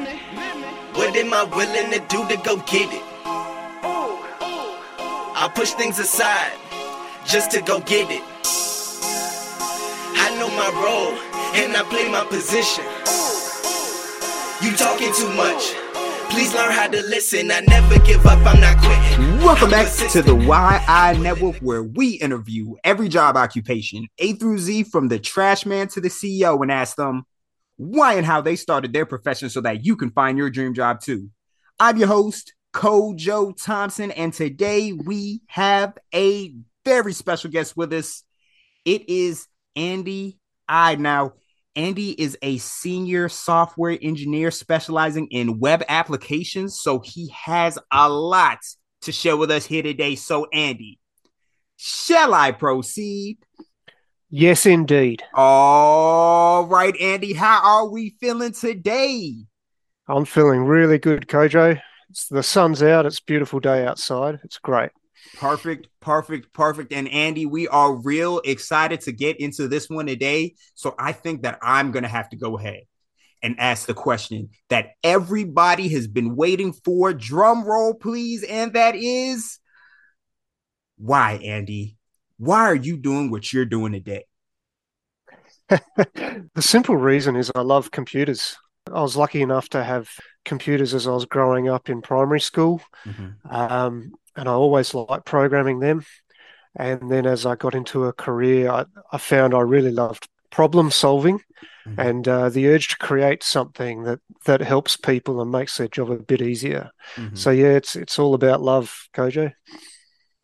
What am I willing to do to go get it? I push things aside just to go get it. I know my role and I play my position. You talking too much. Please learn how to listen. I never give up. I'm not quitting. Welcome I'm back persistent. to the YI Network, where we interview every job occupation, A through Z, from the trash man to the CEO, and ask them why and how they started their profession so that you can find your dream job too. I'm your host, Kojo Thompson, and today we have a very special guest with us. It is Andy Ide. Now, Andy is a senior software engineer specializing in web applications, so he has a lot to share with us here today. So, Andy, shall I proceed? Yes, indeed. All right, Andy, how are we feeling today? I'm feeling really good, Kojo. It's, the sun's out. It's a beautiful day outside. It's great. Perfect, perfect, perfect. And Andy, we are real excited to get into this one today. So I think that I'm going to have to go ahead and ask the question that everybody has been waiting for. Drum roll, please. And that is why, Andy? Why are you doing what you're doing today? the simple reason is I love computers. I was lucky enough to have computers as I was growing up in primary school, um, and I always liked programming them. And then as I got into a career, I, I found I really loved problem solving Mhm. and uh, the urge to create something that that helps people and makes their job a bit easier. Mhm. So yeah, it's it's all about love, Kojo.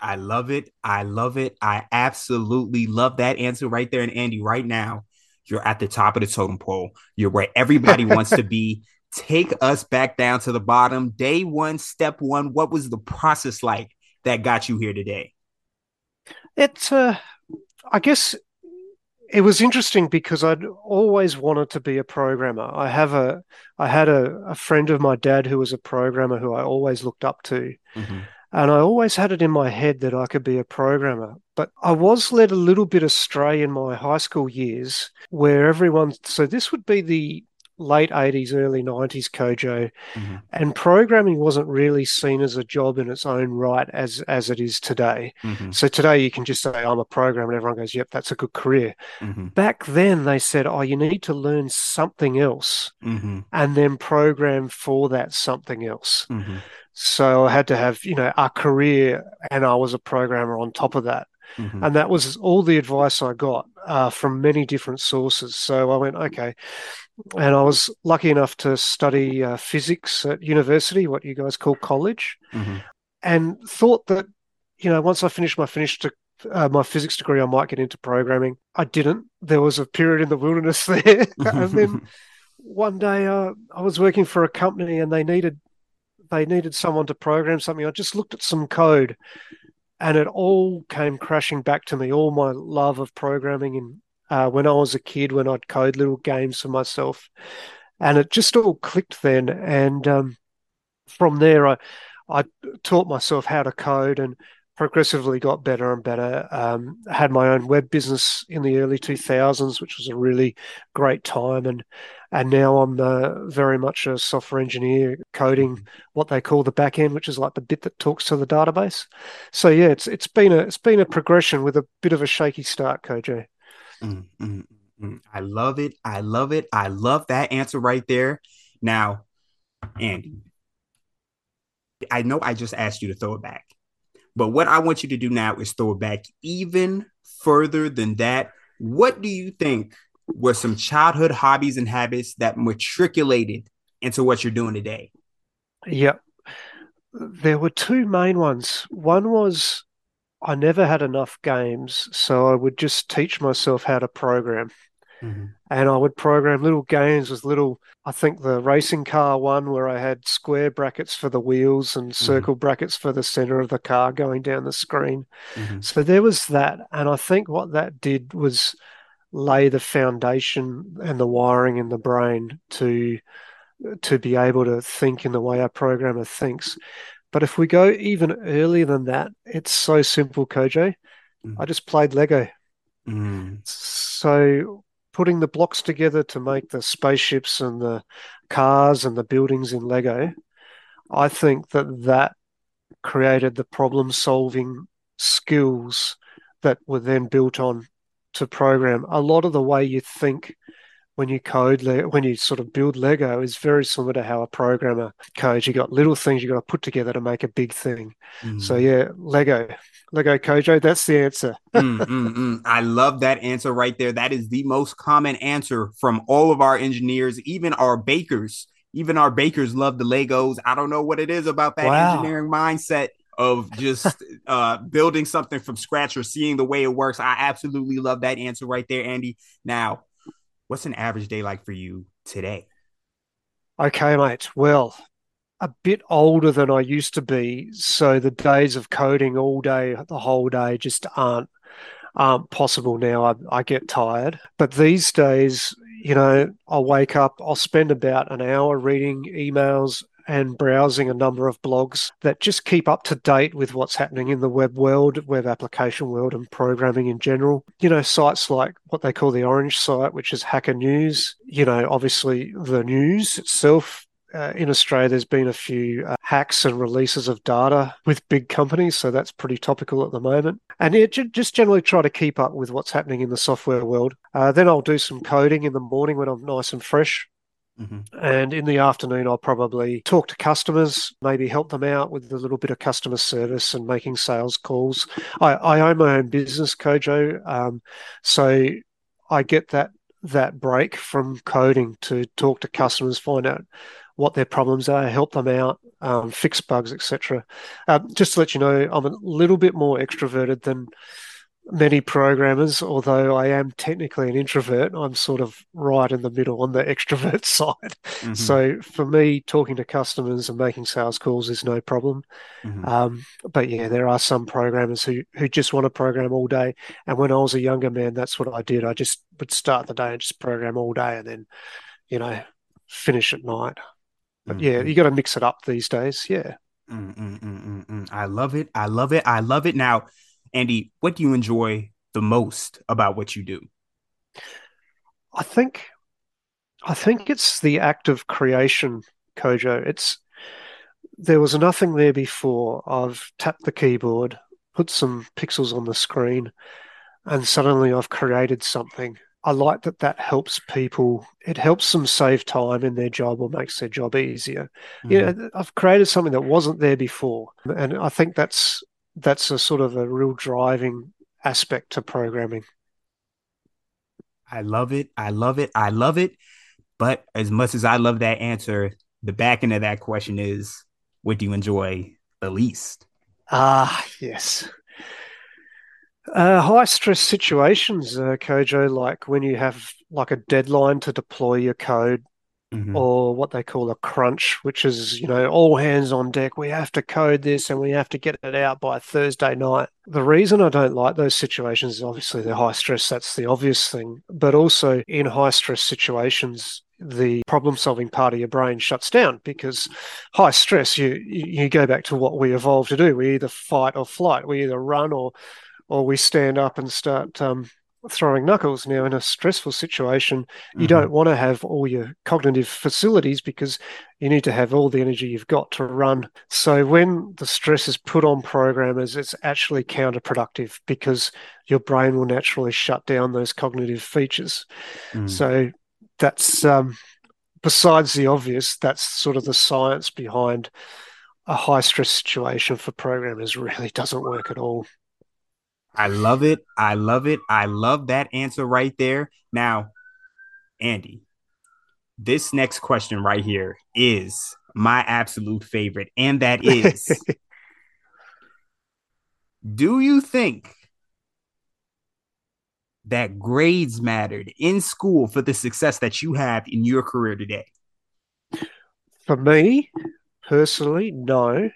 I love it. I love it. I absolutely love that answer right there. And Andy, right now, you're at the top of the totem pole. You're where everybody wants to be. Take us back down to the bottom. Day one, step one. What was the process like that got you here today? It, uh, I guess, it was interesting because I'd always wanted to be a programmer. I have a, I had a, a friend of my dad who was a programmer who I always looked up to, and I always had it in my head that I could be a programmer. But I was led a little bit astray in my high school years, where everyone. So this would be the late 80s, early 90s, Kojo, Mhm. and programming wasn't really seen as a job in its own right as as it is today. Mhm. So today you can just say I'm a programmer, and everyone goes, "Yep, that's a good career." Mhm. Back then they said, "Oh, you need to learn something else Mhm. and then program for that something else." Mhm. So I had to have, you know, a career, and I was a programmer on top of that. Mhm. And that was all the advice I got uh, from many different sources. So I went, okay. And I was lucky enough to study uh, physics at university, what you guys call college, Mhm. and thought that, you know, once I finished my finished uh, my physics degree, I might get into programming. I didn't. There was a period in the wilderness there, and then one day uh, I was working for a company, and they needed they needed someone to program something. I just looked at some code, and it all came crashing back to me. All my love of programming, and uh, when I was a kid, when I'd code little games for myself, and it just all clicked then. And um, from there, I I taught myself how to code and progressively got better and better. Um, had my own web business in the early 2000s, which was a really great time, and and now I'm uh, very much a software engineer coding what they call the back end, which is like the bit that talks to the database. So yeah, it's it's been a it's been a progression with a bit of a shaky start, Kojo. Mm, mm, mm. I love it. I love it. I love that answer right there. Now, Andy, I know I just asked you to throw it back, but what I want you to do now is throw it back even further than that. What do you think were some childhood hobbies and habits that matriculated into what you're doing today? Yep. There were two main ones. One was I never had enough games, so I would just teach myself how to program. And I would program little games with little, I think the racing car one where I had square brackets for the wheels and circle brackets for the center of the car going down the screen. Mhm. So there was that. And I think what that did was lay the foundation and the wiring in the brain to to be able to think in the way a programmer thinks. But if we go even earlier than that, it's so simple, Kojo. Mm. I just played Lego. Mm, So putting the blocks together to make the spaceships and the cars and the buildings in Lego, I think that that created the problem solving skills that were then built on to program. A lot of the way you think when you code, when you sort of build Lego, is very similar to how a programmer codes. You got little things you got to put together to make a big thing. Mm. So yeah, Lego, Lego Kojo, that's the answer. mm, mm, mm. I love that answer right there. That is the most common answer from all of our engineers, even our bakers. Even our bakers love the Legos. I don't know what it is about that wow. engineering mindset of just uh, building something from scratch or seeing the way it works. I absolutely love that answer right there, Andy. Now, what's an average day like for you today? Okay, mate. Well, a bit older than I used to be, so the days of coding all day, the whole day, just aren't aren't possible now. I, I get tired, but these days, you know, I'll wake up, I'll spend about an hour reading emails and browsing a number of blogs that just keep up to date with what's happening in the web world, web application world, and programming in general. You know, sites like what they call the Orange site, which is Hacker News, you know, obviously the news itself uh, in Australia, there's been a few uh, hacks and releases of data with big companies, so that's pretty topical at the moment. And yeah, j- just generally try to keep up with what's happening in the software world. Uh, then I'll do some coding in the morning when I'm nice and fresh. Mm-hmm. And in the afternoon, I'll probably talk to customers, maybe help them out with a little bit of customer service and making sales calls. I, I own my own business, Kojo, um, so I get that that break from coding to talk to customers, find out what their problems are, help them out, um, fix bugs, etc. Um, just to let you know, I'm a little bit more extroverted than many programmers, although I am technically an introvert, I'm sort of right in the middle on the extrovert side. Mm-hmm. So for me, talking to customers and making sales calls is no problem. Mm-hmm. Um, but yeah, there are some programmers who, who just want to program all day. And when I was a younger man, that's what I did. I just would start the day and just program all day and then, you know, finish at night. But mm-hmm. yeah, you got to mix it up these days. Yeah. Mm-mm-mm-mm-mm. I love it. I love it. I love it. Now, Andy, what do you enjoy the most about what you do? I think, I think it's the act of creation, Kojo. It's there was nothing there before. I've tapped the keyboard, put some pixels on the screen, and suddenly I've created something. I like that that helps people. It helps them save time in their job or makes their job easier. Mm-hmm. You know, I've created something that wasn't there before, and I think that's that's a sort of a real driving aspect to programming. I love it. I love it. I love it. But as much as I love that answer, the back end of that question is, what do you enjoy the least? Ah, yes. Uh, high stress situations, uh, Kojo, like when you have like a deadline to deploy your code mm-hmm. or what they call a crunch, which is, you know, all hands on deck. We have to code this and we have to get it out by Thursday night. The reason I don't like those situations is obviously they're high stress. That's the obvious thing. But also in high stress situations, the problem solving part of your brain shuts down because high stress you you go back to what we evolved to do we either fight or flight we either run or or we stand up and start um, throwing knuckles. Now, in a stressful situation, you mm-hmm. don't want to have all your cognitive facilities because you need to have all the energy you've got to run. So, when the stress is put on programmers, it's actually counterproductive because your brain will naturally shut down those cognitive features. Mm. So, that's um, besides the obvious, that's sort of the science behind a high stress situation for programmers really doesn't work at all. I love it. I love it. I love that answer right there. Now, Andy, this next question right here is my absolute favorite, and that is Do you think that grades mattered in school for the success that you have in your career today? For me, personally, no.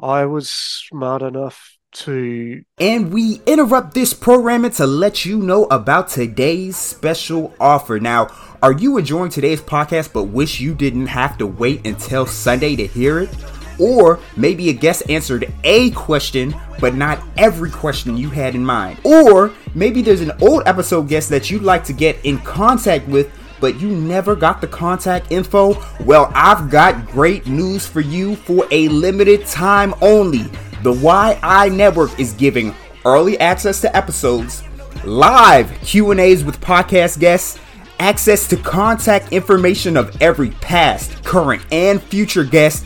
I was smart enough to. And we interrupt this programming to let you know about today's special offer. Now, are you enjoying today's podcast but wish you didn't have to wait until Sunday to hear it? Or maybe a guest answered a question, but not every question you had in mind. Or maybe there's an old episode guest that you'd like to get in contact with, but you never got the contact info. Well, I've got great news for you for a limited time only. The YI Network is giving early access to episodes, live Q&As with podcast guests, access to contact information of every past, current, and future guest,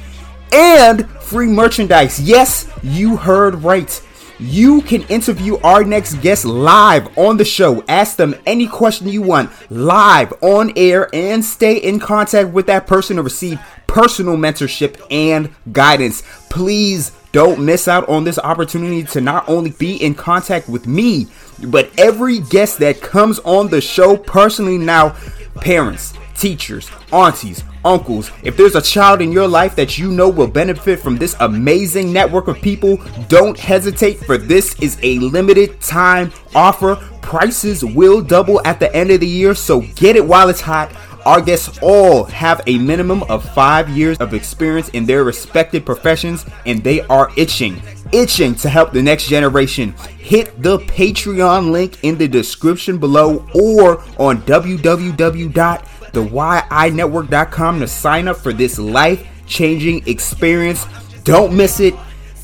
and free merchandise. Yes, you heard right. You can interview our next guest live on the show. Ask them any question you want live on air and stay in contact with that person to receive personal mentorship and guidance. Please don't miss out on this opportunity to not only be in contact with me, but every guest that comes on the show personally now, parents, teachers, aunties, uncles, if there's a child in your life that you know will benefit from this amazing network of people, don't hesitate for this is a limited time offer. Prices will double at the end of the year, so get it while it's hot. Our guests all have a minimum of five years of experience in their respected professions, and they are itching, itching to help the next generation. Hit the Patreon link in the description below or on www.thewhyinetwork.com to sign up for this life changing experience. Don't miss it.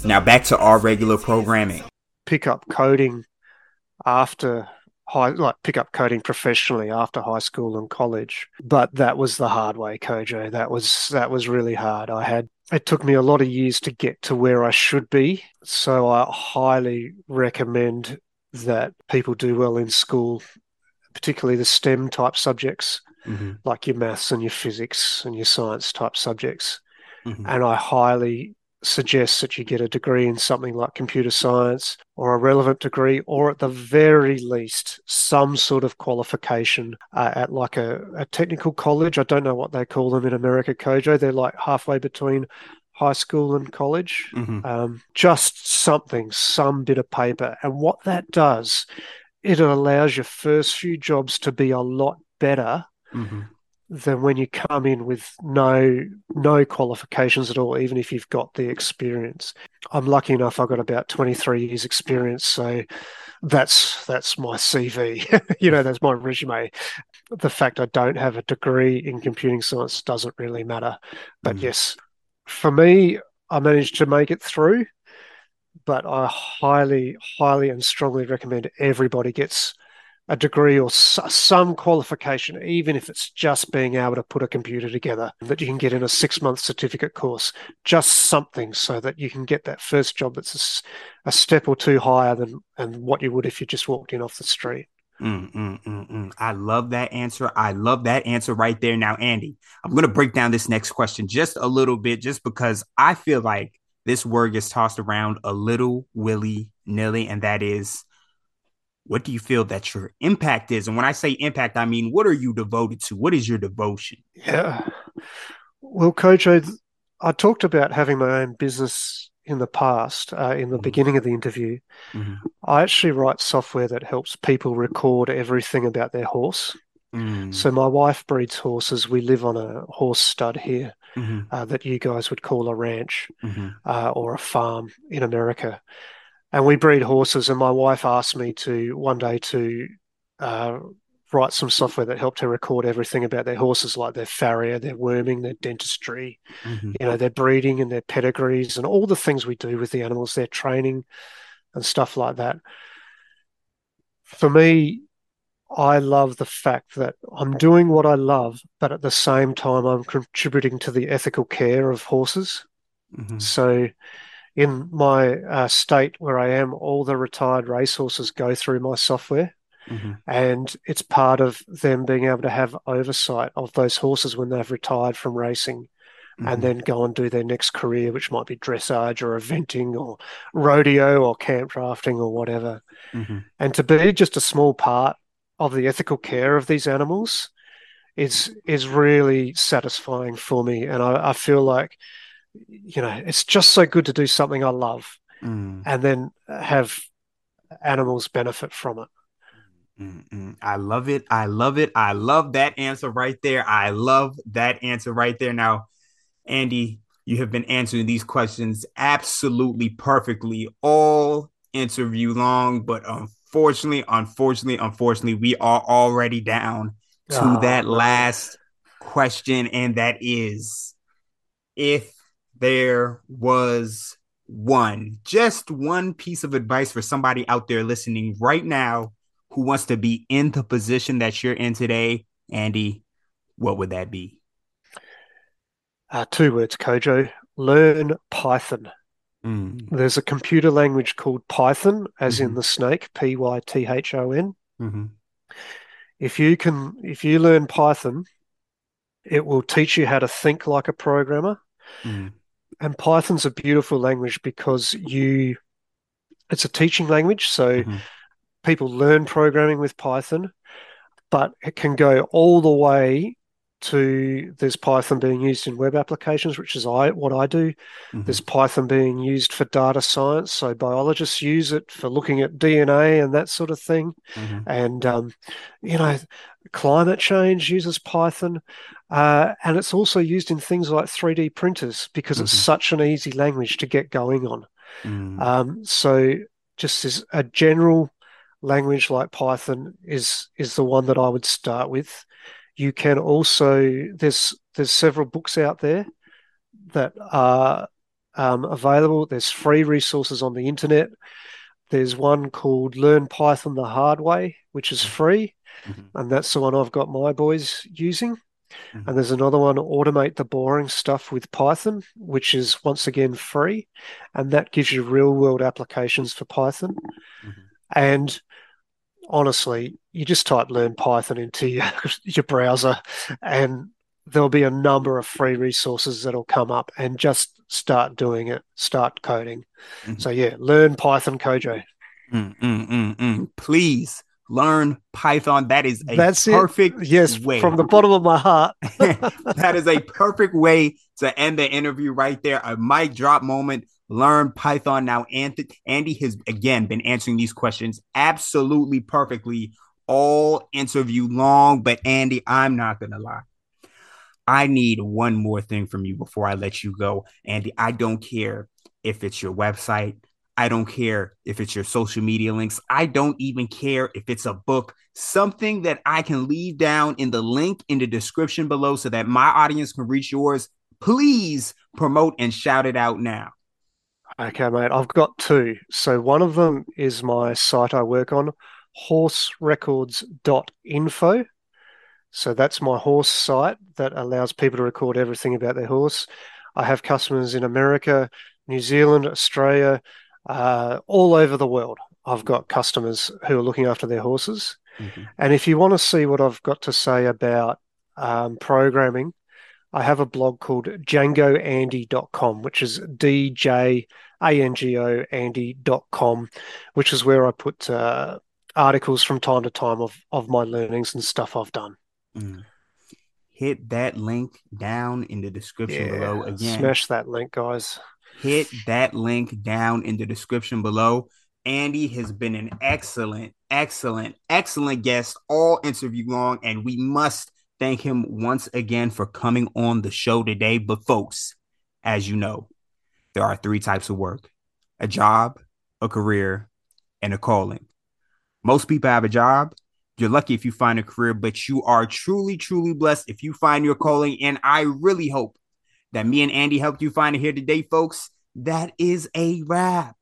Now, back to our regular programming. Pick up coding after high, like pick up coding professionally after high school and college. But that was the hard way, Kojo. That was that was really hard. I had it took me a lot of years to get to where I should be. So I highly recommend that people do well in school, particularly the STEM type subjects, mm-hmm. like your maths and your physics and your science type subjects. Mm-hmm. And I highly suggests that you get a degree in something like computer science or a relevant degree, or at the very least, some sort of qualification uh, at like a, a, technical college. I don't know what they call them in America, Kojo. They're like halfway between high school and college. Mm-hmm. Um, just something, some bit of paper. And what that does, it allows your first few jobs to be a lot better. Mm-hmm than when you come in with no no qualifications at all, even if you've got the experience. I'm lucky enough; I've got about 23 years experience, so that's that's my CV. you know, that's my resume. The fact I don't have a degree in computing science doesn't really matter. But mm. yes, for me, I managed to make it through. But I highly, highly, and strongly recommend everybody gets a degree or some qualification, even if it's just being able to put a computer together that you can get in a six month certificate course, just something so that you can get that first job that's a, step or two higher than, than what you would if you just walked in off the street. Mm, mm, mm, mm. I love that answer. I love that answer right there. Now, Andy, I'm going to break down this next question just a little bit, just because I feel like this word gets tossed around a little willy nilly, and that is what do you feel that your impact is? And when I say impact, I mean, what are you devoted to? What is your devotion? Yeah. Well, Kojo, I, talked about having my own business in the past, uh, in the mm-hmm. beginning of the interview. Mm-hmm. I actually write software that helps people record everything about their horse. Mm. So my wife breeds horses. We live on a horse stud here mm-hmm. uh, that you guys would call a ranch mm-hmm. uh, or a farm in America and we breed horses. And my wife asked me to one day to uh, write some software that helped her record everything about their horses, like their farrier, their worming, their dentistry, mm-hmm. you know, their breeding and their pedigrees, and all the things we do with the animals, their training and stuff like that. For me, I love the fact that I'm doing what I love, but at the same time, I'm contributing to the ethical care of horses. Mm-hmm. So, in my uh, state where I am, all the retired racehorses go through my software. Mm-hmm. And it's part of them being able to have oversight of those horses when they've retired from racing mm-hmm. and then go and do their next career, which might be dressage or eventing or rodeo or camp drafting or whatever. Mm-hmm. And to be just a small part of the ethical care of these animals is is really satisfying for me. And I, I feel like you know, it's just so good to do something I love mm. and then have animals benefit from it. Mm-mm. I love it. I love it. I love that answer right there. I love that answer right there. Now, Andy, You have been answering these questions absolutely perfectly all interview long, but unfortunately, unfortunately, unfortunately, we are already down to oh, that last question, and that is if there was one, just one piece of advice for somebody out there listening right now who wants to be in the position that you're in today, Andy, what would that be? Uh, two words, Kojo. Learn Python. Mm. There's a computer language called Python, as mm-hmm. in the snake, P Y T H O N. Mm-hmm. If you can, if you learn Python, it will teach you how to think like a programmer. Mm. And Python's a beautiful language because you, it's a teaching language, so mm-hmm. people learn programming with Python, but it can go all the way to there's Python being used in web applications, which is I what I do. Mm-hmm. There's Python being used for data science, so biologists use it for looking at DNA and that sort of thing. Mm-hmm. And um, you know, climate change uses Python, uh, and it's also used in things like 3D printers because mm-hmm. it's such an easy language to get going on. Mm. Um, so just as a general language like Python is is the one that I would start with. You can also there's there's several books out there that are um, available. There's free resources on the internet. There's one called Learn Python the Hard Way, which is free, mm-hmm. and that's the one I've got my boys using. Mm-hmm. And there's another one, Automate the Boring Stuff with Python, which is once again free. And that gives you real world applications for Python. Mm-hmm. And honestly, you just type learn Python into your, your browser and there'll be a number of free resources that'll come up and just start doing it, start coding. Mm-hmm. So yeah, learn Python Kojo. Mm, mm, mm. Please learn Python. That is a That's perfect it. yes way. from the bottom of my heart. that is a perfect way to end the interview right there. A mic drop moment learn Python. Now, Andy has again been answering these questions absolutely perfectly all interview long. But Andy, I'm not to lie. I need one more thing from you before I let you go. Andy, I don't care if it's your website. I don't care if it's your social media links. I don't even care if it's a book, something that I can leave down in the link in the description below so that my audience can reach yours. Please promote and shout it out now. Okay, mate. I've got two. So one of them is my site I work on, horserecords.info. So that's my horse site that allows people to record everything about their horse. I have customers in America, New Zealand, Australia, uh, all over the world. I've got customers who are looking after their horses. Mm-hmm. And if you want to see what I've got to say about um, programming, I have a blog called djangoandy.com, which is DJ A-N-G-O Andy.com, which is where I put uh, articles from time to time of, of my learnings and stuff I've done. Mm. Hit that link down in the description yeah, below again. Smash that link, guys. Hit that link down in the description below. Andy has been an excellent, excellent, excellent guest all interview long, and we must thank him once again for coming on the show today. But, folks, as you know, there are three types of work a job, a career, and a calling. Most people have a job. You're lucky if you find a career, but you are truly, truly blessed if you find your calling. And I really hope that me and Andy helped you find it here today, folks. That is a wrap.